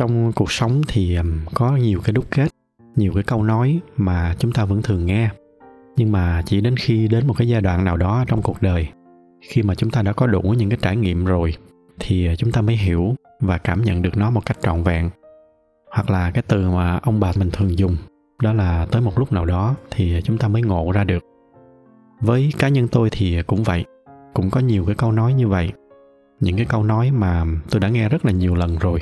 trong cuộc sống thì có nhiều cái đúc kết, nhiều cái câu nói mà chúng ta vẫn thường nghe. Nhưng mà chỉ đến khi đến một cái giai đoạn nào đó trong cuộc đời, khi mà chúng ta đã có đủ những cái trải nghiệm rồi, thì chúng ta mới hiểu và cảm nhận được nó một cách trọn vẹn. Hoặc là cái từ mà ông bà mình thường dùng, đó là tới một lúc nào đó thì chúng ta mới ngộ ra được. Với cá nhân tôi thì cũng vậy, cũng có nhiều cái câu nói như vậy. Những cái câu nói mà tôi đã nghe rất là nhiều lần rồi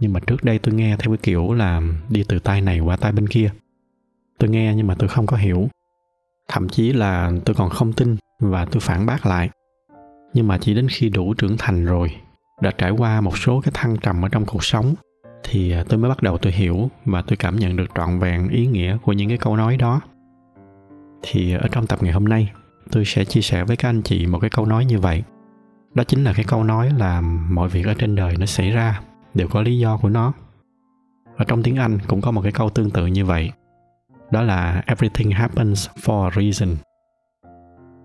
nhưng mà trước đây tôi nghe theo cái kiểu là đi từ tay này qua tay bên kia. Tôi nghe nhưng mà tôi không có hiểu. Thậm chí là tôi còn không tin và tôi phản bác lại. Nhưng mà chỉ đến khi đủ trưởng thành rồi, đã trải qua một số cái thăng trầm ở trong cuộc sống, thì à, tôi mới bắt đầu tôi hiểu và tôi cảm nhận được trọn vẹn ý nghĩa của những cái câu nói đó. Thì à, ở trong tập ngày hôm nay, tôi sẽ chia sẻ với các anh chị một cái câu nói như vậy. Đó chính là cái câu nói là mọi việc ở trên đời nó xảy ra đều có lý do của nó. Ở trong tiếng anh cũng có một cái câu tương tự như vậy. Đó là, everything happens for a reason.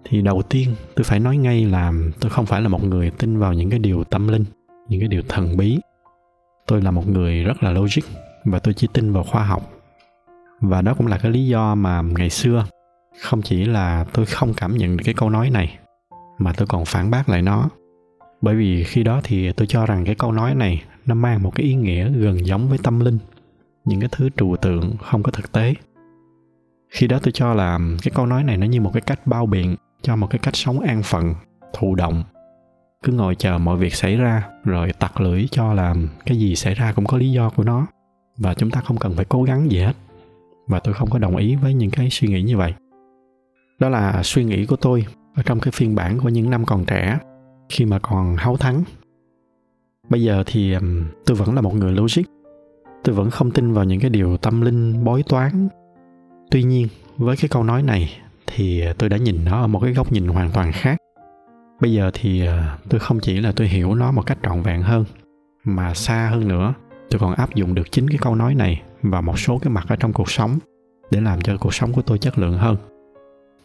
Thì đầu tiên, tôi phải nói ngay là tôi không phải là một người tin vào những cái điều tâm linh, những cái điều thần bí. Tôi là một người rất là logic và tôi chỉ tin vào khoa học. Và đó cũng là cái lý do mà ngày xưa, không chỉ là tôi không cảm nhận được cái câu nói này, mà tôi còn phản bác lại nó. Bởi vì khi đó thì tôi cho rằng cái câu nói này nó mang một cái ý nghĩa gần giống với tâm linh, những cái thứ trừu tượng không có thực tế. Khi đó tôi cho là cái câu nói này nó như một cái cách bao biện cho một cái cách sống an phận, thụ động. Cứ ngồi chờ mọi việc xảy ra, rồi tặc lưỡi cho là cái gì xảy ra cũng có lý do của nó, và chúng ta không cần phải cố gắng gì hết. Và tôi không có đồng ý với những cái suy nghĩ như vậy. Đó là suy nghĩ của tôi ở trong cái phiên bản của những năm còn trẻ, khi mà còn háu thắng bây giờ thì tôi vẫn là một người logic. Tôi vẫn không tin vào những cái điều tâm linh bói toán. Tuy nhiên, với cái câu nói này thì tôi đã nhìn nó ở một cái góc nhìn hoàn toàn khác. Bây giờ thì ờ, tôi không chỉ là tôi hiểu nó một cách trọn vẹn hơn, mà xa hơn nữa, tôi còn áp dụng được chính cái câu nói này vào một số cái mặt ở trong cuộc sống để làm cho cuộc sống của tôi chất lượng hơn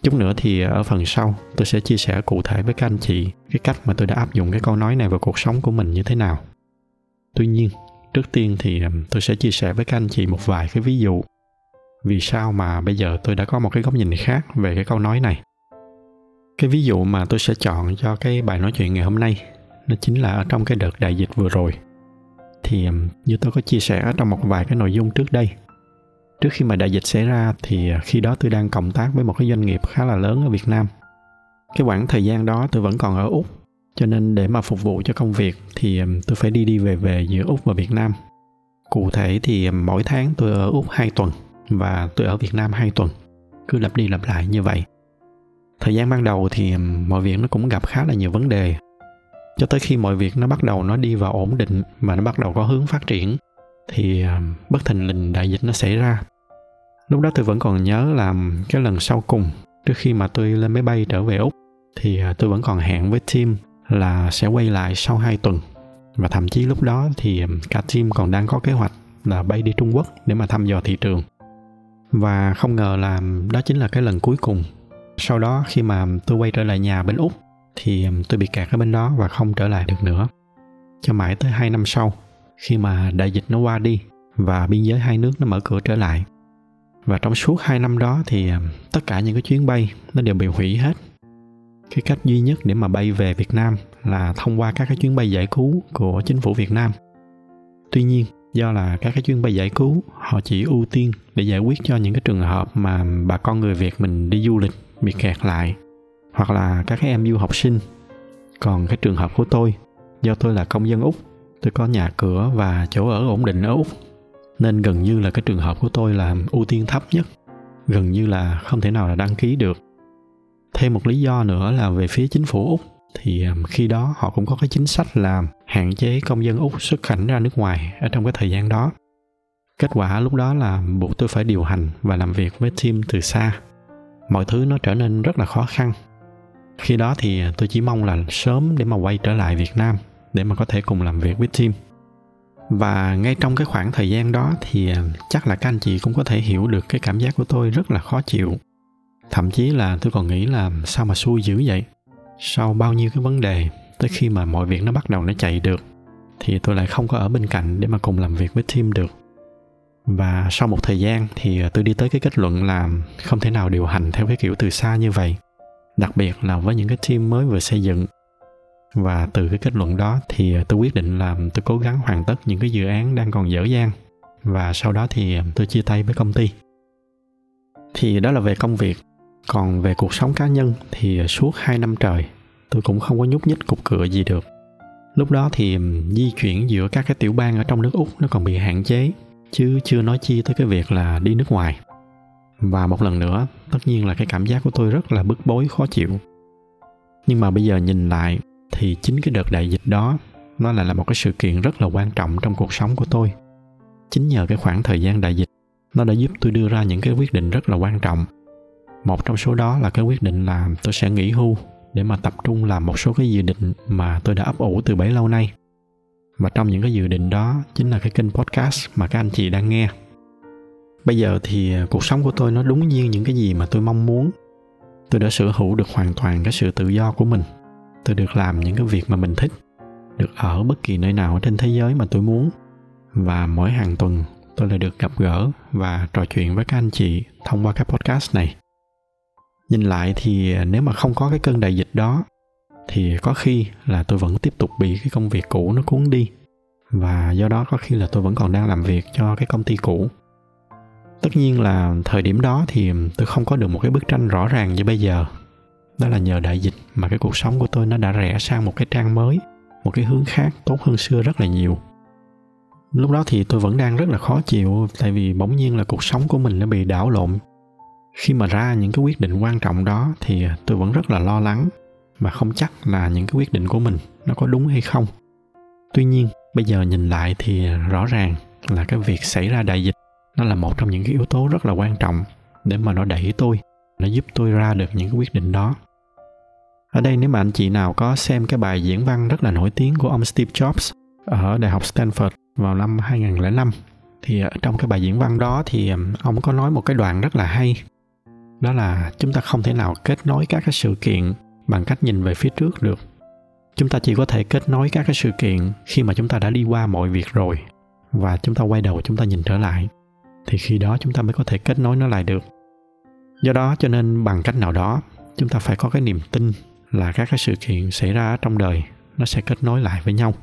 chút nữa thì ở phần sau, tôi sẽ chia sẻ cụ thể với các anh chị cái cách mà tôi đã áp dụng cái câu nói này vào cuộc sống của mình như thế nào. Tuy nhiên, trước tiên thì tôi sẽ chia sẻ với các anh chị một vài cái ví dụ vì sao mà bây giờ tôi đã có một cái góc nhìn khác về cái câu nói này. Cái ví dụ mà tôi sẽ chọn cho cái bài nói chuyện ngày hôm nay, nó chính là ở trong cái đợt đại dịch vừa rồi. Thì như tôi có chia sẻ trong một vài cái nội dung trước đây trước khi mà đại dịch xảy ra thì à, khi đó tôi đang cộng tác với một cái doanh nghiệp khá là lớn ở Việt Nam. Cái khoảng thời gian đó tôi vẫn còn ở úc, cho nên để mà phục vụ cho công việc thì à, tôi phải đi đi về về giữa úc và việt nam. Cụ thể thì à, mỗi tháng tôi ở úc 2 tuần và tôi ở việt nam 2 tuần, cứ lặp đi lặp lại như vậy. Thời gian ban đầu thì mọi việc nó cũng gặp khá là nhiều vấn đề, cho tới khi mọi việc nó bắt đầu nó đi vào ổn định và nó bắt đầu có hướng phát triển thì à, bất thình lình đại dịch nó xảy ra. Lúc đó tôi vẫn còn nhớ là cái lần sau cùng trước khi mà tôi lên máy bay trở về úc thì à, tôi vẫn còn hẹn với team là sẽ quay lại sau 2 tuần. Và thậm chí lúc đó thì à, cả team còn đang có kế hoạch là bay đi Trung Quốc để mà thăm dò thị trường. Và không ngờ là đó chính là cái lần cuối cùng. Sau đó khi mà tôi quay trở lại nhà bên úc thì tôi bị kẹt ở bên đó và không trở lại được nữa. Cho mãi tới 2 năm sau khi mà đại dịch nó qua đi và biên giới hai nước nó mở cửa trở lại. Và trong suốt hai năm đó thì à, tất cả những cái chuyến bay nó đều bị hủy hết. Cái cách duy nhất để mà bay về Việt Nam là thông qua các cái chuyến bay giải cứu của chính phủ Việt Nam. Tuy nhiên, do là các cái chuyến bay giải cứu, họ chỉ ưu tiên để giải quyết cho những cái trường hợp mà bà con người Việt mình đi du lịch bị kẹt lại, hoặc là các cái em du học sinh. Còn cái trường hợp của tôi, do tôi là công dân úc tôi có nhà cửa và chỗ ở ổn định ở úc, nên gần như là cái trường hợp của tôi là ưu tiên thấp nhất, gần như là không thể nào là đăng ký được. Thêm một lý do nữa là về phía chính phủ úc, thì khi đó họ cũng có cái chính sách là hạn chế công dân úc xuất cảnh ra nước ngoài ở trong cái thời gian đó. Kết quả lúc đó là buộc tôi phải điều hành và làm việc với team từ xa. Mọi thứ nó trở nên rất là khó khăn. Khi đó thì ờ, tôi chỉ mong là sớm để mà quay trở lại việt nam để mà có thể cùng làm việc với team. Và ngay trong cái khoảng thời gian đó thì à, chắc là các anh chị cũng có thể hiểu được cái cảm giác của tôi rất là khó chịu. Thậm chí là tôi còn nghĩ là sao mà xui dữ vậy? Sau bao nhiêu cái vấn đề, tới khi mà mọi việc nó bắt đầu nó chạy được, thì tôi lại không có ở bên cạnh để mà cùng làm việc với team được. Và sau một thời gian thì à, tôi đi tới cái kết luận là không thể nào điều hành theo cái kiểu từ xa như vậy. Đặc biệt là với những cái team mới vừa xây dựng và từ cái kết luận đó thì tôi quyết định là tôi cố gắng hoàn tất những cái dự án đang còn dở dang. Và sau đó thì tôi chia tay với công ty. Thì đó là về công việc. Còn về cuộc sống cá nhân thì suốt 2 năm trời, tôi cũng không có nhúc nhích cục cửa gì được. Lúc đó thì di chuyển giữa các cái tiểu bang ở trong nước úc nó còn bị hạn chế, chứ chưa nói chi tới cái việc là đi nước ngoài. Và một lần nữa, tất nhiên là cái cảm giác của tôi rất là bức bối, khó chịu. Nhưng mà bây giờ nhìn lại thì chính cái đợt đại dịch đó, nó lại là một cái sự kiện rất là quan trọng trong cuộc sống của tôi. Chính nhờ cái khoảng thời gian đại dịch, nó đã giúp tôi đưa ra những cái quyết định rất là quan trọng. Một trong số đó là cái quyết định là tôi sẽ nghỉ hưu để mà tập trung làm một số cái dự định mà tôi đã ấp ủ từ bấy lâu nay. Và trong những cái dự định đó chính là cái kênh podcast mà các anh chị đang nghe. Bây giờ thì cuộc sống của tôi nó đúng như những cái gì mà tôi mong muốn. Tôi đã sở hữu được hoàn toàn cái sự tự do của mình tôi được làm những cái việc mà mình thích, được ở bất kỳ nơi nào trên thế giới mà tôi muốn. Và mỗi hàng tuần, tôi lại được gặp gỡ và trò chuyện với các anh chị thông qua cái podcast này. Nhìn lại thì nếu mà không có cái cơn đại dịch đó, thì có khi là tôi vẫn tiếp tục bị cái công việc cũ nó cuốn đi. Và do đó có khi là tôi vẫn còn đang làm việc cho cái công ty cũ. Tất nhiên là thời điểm đó thì tôi không có được một cái bức tranh rõ ràng như bây giờ đó là nhờ đại dịch mà cái cuộc sống của tôi nó đã rẽ sang một cái trang mới, một cái hướng khác tốt hơn xưa rất là nhiều. Lúc đó thì tôi vẫn đang rất là khó chịu, tại vì bỗng nhiên là cuộc sống của mình nó bị đảo lộn. Khi mà ra những cái quyết định quan trọng đó thì tôi vẫn rất là lo lắng và không chắc là những cái quyết định của mình nó có đúng hay không. Tuy nhiên, bây giờ nhìn lại thì rõ ràng là cái việc xảy ra đại dịch nó là một trong những cái yếu tố rất là quan trọng để mà nó đẩy tôi nó giúp tôi ra được những quyết định đó. Ở đây nếu mà anh chị nào có xem cái bài diễn văn rất là nổi tiếng của ông Steve Jobs ở Đại học Stanford vào năm 2005 thì ở trong cái bài diễn văn đó thì um, ông có nói một cái đoạn rất là hay. Đó là chúng ta không thể nào kết nối các cái sự kiện bằng cách nhìn về phía trước được. Chúng ta chỉ có thể kết nối các cái sự kiện khi mà chúng ta đã đi qua mọi việc rồi và chúng ta quay đầu, chúng ta nhìn trở lại. Thì khi đó chúng ta mới có thể kết nối nó lại được do đó, cho nên bằng cách nào đó, chúng ta phải có cái niềm tin là các cái sự kiện xảy ra trong đời nó sẽ kết nối lại với nhau.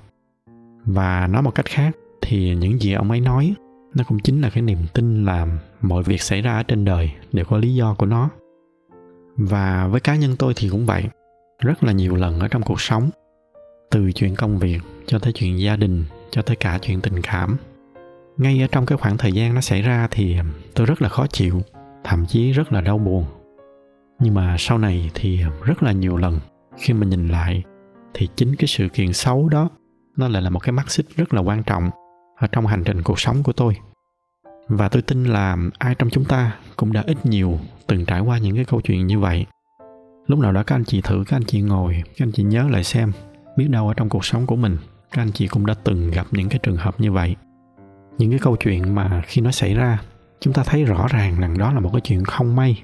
Và nói một cách khác thì những gì ông ấy nói, nó cũng chính là cái niềm tin là mọi việc xảy ra ở trên đời đều có lý do của nó. Và với cá nhân tôi thì cũng vậy. Rất là nhiều lần ở trong cuộc sống, từ chuyện công việc cho tới chuyện gia đình, cho tới cả chuyện tình cảm, ngay ở trong cái khoảng thời gian nó xảy ra thì tôi rất là khó chịu thậm chí rất là đau buồn. Nhưng mà sau này thì rất là nhiều lần khi mà nhìn lại thì chính cái sự kiện xấu đó, nó lại là một cái mắt xích rất là quan trọng ở trong hành trình cuộc sống của tôi. Và tôi tin là ai trong chúng ta cũng đã ít nhiều từng trải qua những cái câu chuyện như vậy. Lúc nào đó các anh chị thử, các anh chị ngồi, các anh chị nhớ lại xem biết đâu ở trong cuộc sống của mình, các anh chị cũng đã từng gặp những cái trường hợp như vậy. Những cái câu chuyện mà khi nó xảy ra chúng ta thấy rõ ràng rằng đó là một cái chuyện không may,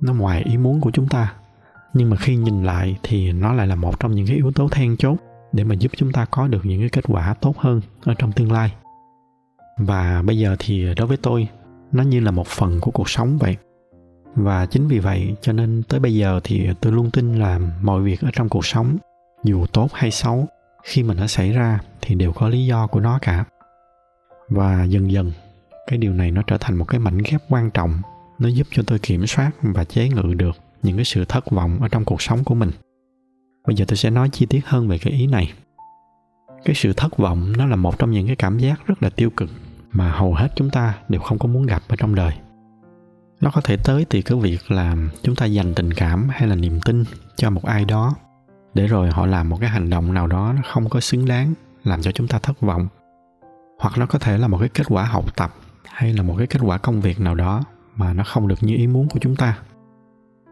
nó ngoài ý muốn của chúng ta. Nhưng mà khi nhìn lại thì nó lại là một trong những cái yếu tố then chốt để mà giúp chúng ta có được những cái kết quả tốt hơn ở trong tương lai. Và bây giờ thì đối với tôi, nó như là một phần của cuộc sống vậy. Và chính vì vậy cho nên tới bây giờ thì tôi luôn tin là mọi việc ở trong cuộc sống, dù tốt hay xấu, khi mà nó xảy ra thì đều có lý do của nó cả. Và dần dần cái điều này nó trở thành một cái mảnh ghép quan trọng. Nó giúp cho tôi kiểm soát và chế ngự được những cái sự thất vọng ở trong cuộc sống của mình. Bây giờ tôi sẽ nói chi tiết hơn về cái ý này. Cái sự thất vọng nó là một trong những cái cảm giác rất là tiêu cực mà hầu hết chúng ta đều không có muốn gặp ở trong đời. Nó có thể tới từ cái việc là chúng ta dành tình cảm hay là niềm tin cho một ai đó để rồi họ làm một cái hành động nào đó nó không có xứng đáng, làm cho chúng ta thất vọng. Hoặc nó có thể là một cái kết quả học tập hay là một cái kết quả công việc nào đó mà nó không được như ý muốn của chúng ta?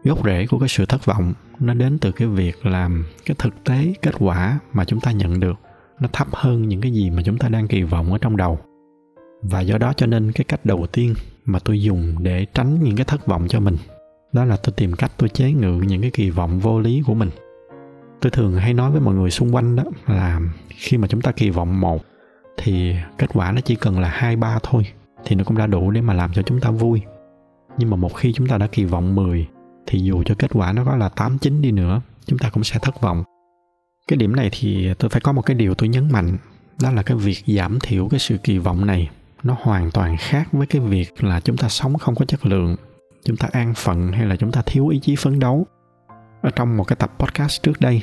Gốc rễ của cái sự thất vọng nó đến từ cái việc làm cái thực tế kết quả mà chúng ta nhận được. Nó thấp hơn những cái gì mà chúng ta đang kỳ vọng ở trong đầu. Và do đó cho nên cái cách đầu tiên mà tôi dùng để tránh những cái thất vọng cho mình, đó là tôi tìm cách tôi chế ngự những cái kỳ vọng vô lý của mình. Tôi thường hay nói với mọi người xung quanh đó là khi mà chúng ta kỳ vọng một thì kết quả nó chỉ cần là hai ba thôi thì nó cũng đã đủ để mà làm cho chúng ta vui. Nhưng mà một khi chúng ta đã kỳ vọng 10 thì dù cho kết quả nó có là 8 9 đi nữa, chúng ta cũng sẽ thất vọng. Cái điểm này thì tôi phải có một cái điều tôi nhấn mạnh, đó là cái việc giảm thiểu cái sự kỳ vọng này nó hoàn toàn khác với cái việc là chúng ta sống không có chất lượng, chúng ta an phận hay là chúng ta thiếu ý chí phấn đấu. Ở trong một cái tập podcast trước đây,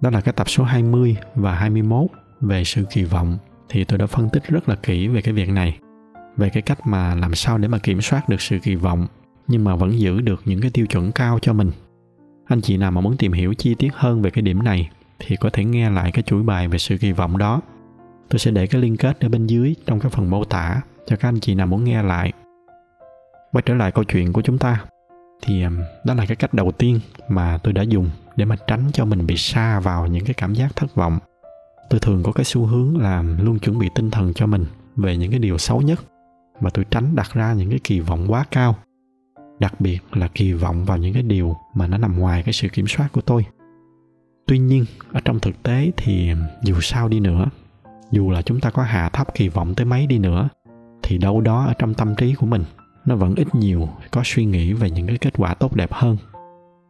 đó là cái tập số 20 và 21 về sự kỳ vọng, thì tôi đã phân tích rất là kỹ về cái việc này về cái cách mà làm sao để mà kiểm soát được sự kỳ vọng, nhưng mà vẫn giữ được những cái tiêu chuẩn cao cho mình. Anh chị nào mà muốn tìm hiểu chi tiết hơn về cái điểm này thì có thể nghe lại cái chuỗi bài về sự kỳ vọng đó. Tôi sẽ để cái liên kết ở bên dưới trong cái phần mô tả cho các anh chị nào muốn nghe lại. Quay trở lại câu chuyện của chúng ta, thì đó là cái cách đầu tiên mà tôi đã dùng để mà tránh cho mình bị xa vào những cái cảm giác thất vọng. Tôi thường có cái xu hướng là luôn chuẩn bị tinh thần cho mình về những cái điều xấu nhất mà tôi tránh đặt ra những cái kỳ vọng quá cao. Đặc biệt là kỳ vọng vào những cái điều mà nó nằm ngoài cái sự kiểm soát của tôi. Tuy nhiên, ở trong thực tế thì dù sao đi nữa, dù là chúng ta có hạ thấp kỳ vọng tới mấy đi nữa, thì đâu đó ở trong tâm trí của mình, nó vẫn ít nhiều có suy nghĩ về những cái kết quả tốt đẹp hơn.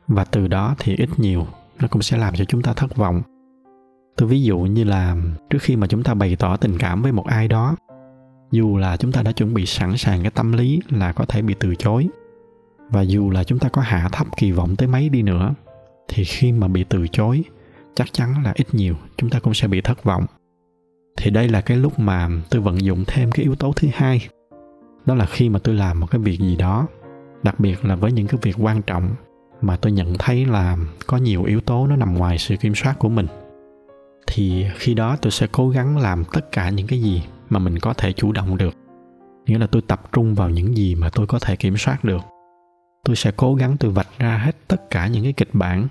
Và từ đó thì ít nhiều nó cũng sẽ làm cho chúng ta thất vọng. Tôi ví dụ như là trước khi mà chúng ta bày tỏ tình cảm với một ai đó dù là chúng ta đã chuẩn bị sẵn sàng cái tâm lý là có thể bị từ chối, và dù là chúng ta có hạ thấp kỳ vọng tới mấy đi nữa, thì khi mà bị từ chối, chắc chắn là ít nhiều chúng ta cũng sẽ bị thất vọng. Thì đây là cái lúc mà tôi vận dụng thêm cái yếu tố thứ hai, đó là khi mà tôi làm một cái việc gì đó, đặc biệt là với những cái việc quan trọng mà tôi nhận thấy là có nhiều yếu tố nó nằm ngoài sự kiểm soát của mình, thì khi đó tôi sẽ cố gắng làm tất cả những cái gì mà mình có thể chủ động được. Nghĩa là tôi tập trung vào những gì mà tôi có thể kiểm soát được. Tôi sẽ cố gắng tôi vạch ra hết tất cả những cái kịch bản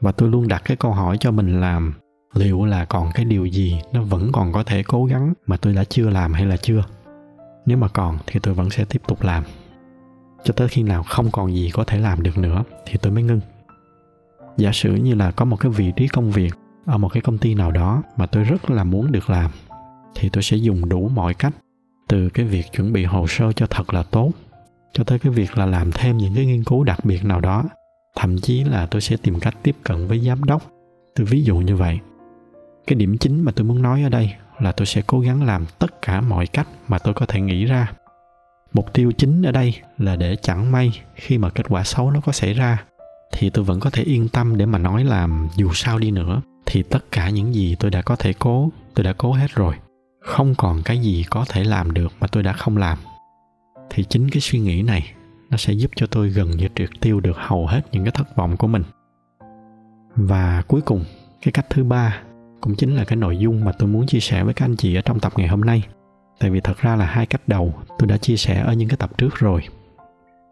và tôi luôn đặt cái câu hỏi cho mình làm liệu là còn cái điều gì nó vẫn còn có thể cố gắng mà tôi đã chưa làm hay là chưa? Nếu mà còn thì tôi vẫn sẽ tiếp tục làm. Cho tới khi nào không còn gì có thể làm được nữa thì tôi mới ngưng. Giả sử như là có một cái vị trí công việc ở một cái công ty nào đó mà tôi rất là muốn được làm thì tôi sẽ dùng đủ mọi cách, từ cái việc chuẩn bị hồ sơ cho thật là tốt, cho tới cái việc là làm thêm những cái nghiên cứu đặc biệt nào đó. Thậm chí là tôi sẽ tìm cách tiếp cận với giám đốc. Tôi ví dụ như vậy. Cái điểm chính mà tôi muốn nói ở đây là tôi sẽ cố gắng làm tất cả mọi cách mà tôi có thể nghĩ ra. Mục tiêu chính ở đây là để chẳng may khi mà kết quả xấu nó có xảy ra, thì tôi vẫn có thể yên tâm để mà nói là dù sao đi nữa, thì tất cả những gì tôi đã có thể cố, tôi đã cố hết rồi không còn cái gì có thể làm được mà tôi đã không làm. Thì chính cái suy nghĩ này, nó sẽ giúp cho tôi gần như triệt tiêu được hầu hết những cái thất vọng của mình. Và cuối cùng, cái cách thứ ba cũng chính là cái nội dung mà tôi muốn chia sẻ với các anh chị ở trong tập ngày hôm nay. Tại vì thật ra là hai cách đầu tôi đã chia sẻ ở những cái tập trước rồi.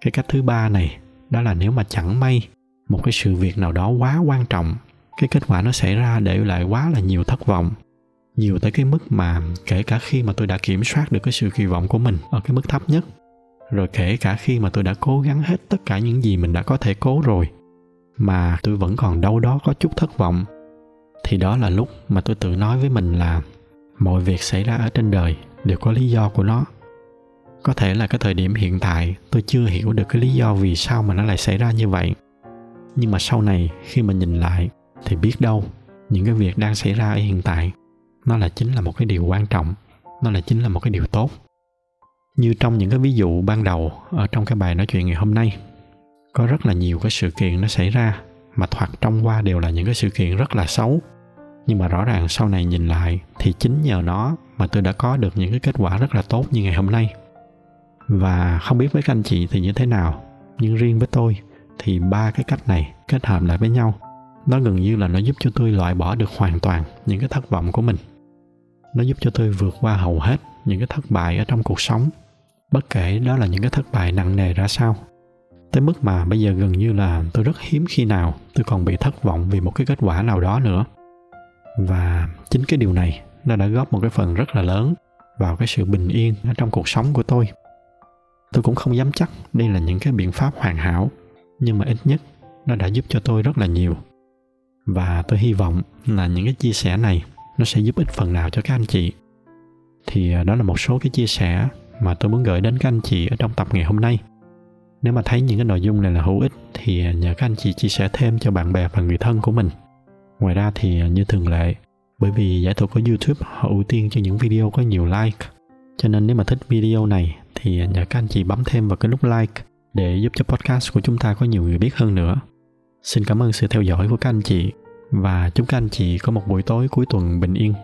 Cái cách thứ ba này, đó là nếu mà chẳng may một cái sự việc nào đó quá quan trọng, cái kết quả nó xảy ra để lại quá là nhiều thất vọng nhiều tới cái mức mà kể cả khi mà tôi đã kiểm soát được cái sự kỳ vọng của mình ở cái mức thấp nhất, rồi kể cả khi mà tôi đã cố gắng hết tất cả những gì mình đã có thể cố rồi mà tôi vẫn còn đâu đó có chút thất vọng, thì đó là lúc mà tôi tự nói với mình là mọi việc xảy ra ở trên đời đều có lý do của nó. Có thể là cái thời điểm hiện tại tôi chưa hiểu được cái lý do vì sao mà nó lại xảy ra như vậy, nhưng mà sau này khi mà nhìn lại thì biết đâu những cái việc đang xảy ra ở hiện tại nó là chính là một cái điều quan trọng, nó là chính là một cái điều tốt. Như trong những cái ví dụ ban đầu ở trong cái bài nói chuyện ngày hôm nay, có rất là nhiều cái sự kiện nó xảy ra mà thoạt trong qua đều là những cái sự kiện rất là xấu. Nhưng mà rõ ràng sau này nhìn lại thì chính nhờ nó mà tôi đã có được những cái kết quả rất là tốt như ngày hôm nay. Và không biết với các anh chị thì như thế nào, nhưng riêng với tôi thì ba cái cách này kết hợp lại với nhau, nó gần như là nó giúp cho tôi loại bỏ được hoàn toàn những cái thất vọng của mình nó giúp cho tôi vượt qua hầu hết những cái thất bại ở trong cuộc sống, bất kể đó là những cái thất bại nặng nề ra sao. Tới mức mà bây giờ gần như là tôi rất hiếm khi nào tôi còn bị thất vọng vì một cái kết quả nào đó nữa. Và chính cái điều này nó đã góp một cái phần rất là lớn vào cái sự bình yên ở trong cuộc sống của tôi. Tôi cũng không dám chắc đây là những cái biện pháp hoàn hảo, nhưng mà ít nhất nó đã giúp cho tôi rất là nhiều. Và tôi hy vọng là những cái chia sẻ này nó sẽ giúp ích phần nào cho các anh chị. Thì à, đó là một số cái chia sẻ mà tôi muốn gửi đến các anh chị ở trong tập ngày hôm nay. Nếu mà thấy những cái nội dung này là hữu ích thì à, nhờ các anh chị chia sẻ thêm cho bạn bè và người thân của mình. Ngoài ra thì à, như thường lệ, bởi vì giải thuật của youtube họ ưu tiên cho những video có nhiều like, cho nên nếu mà thích video này thì nhờ các anh chị bấm thêm vào cái nút like để giúp cho podcast của chúng ta có nhiều người biết hơn nữa. Xin cảm ơn sự theo dõi của các anh chị và chúc các anh chị có một buổi tối cuối tuần bình yên.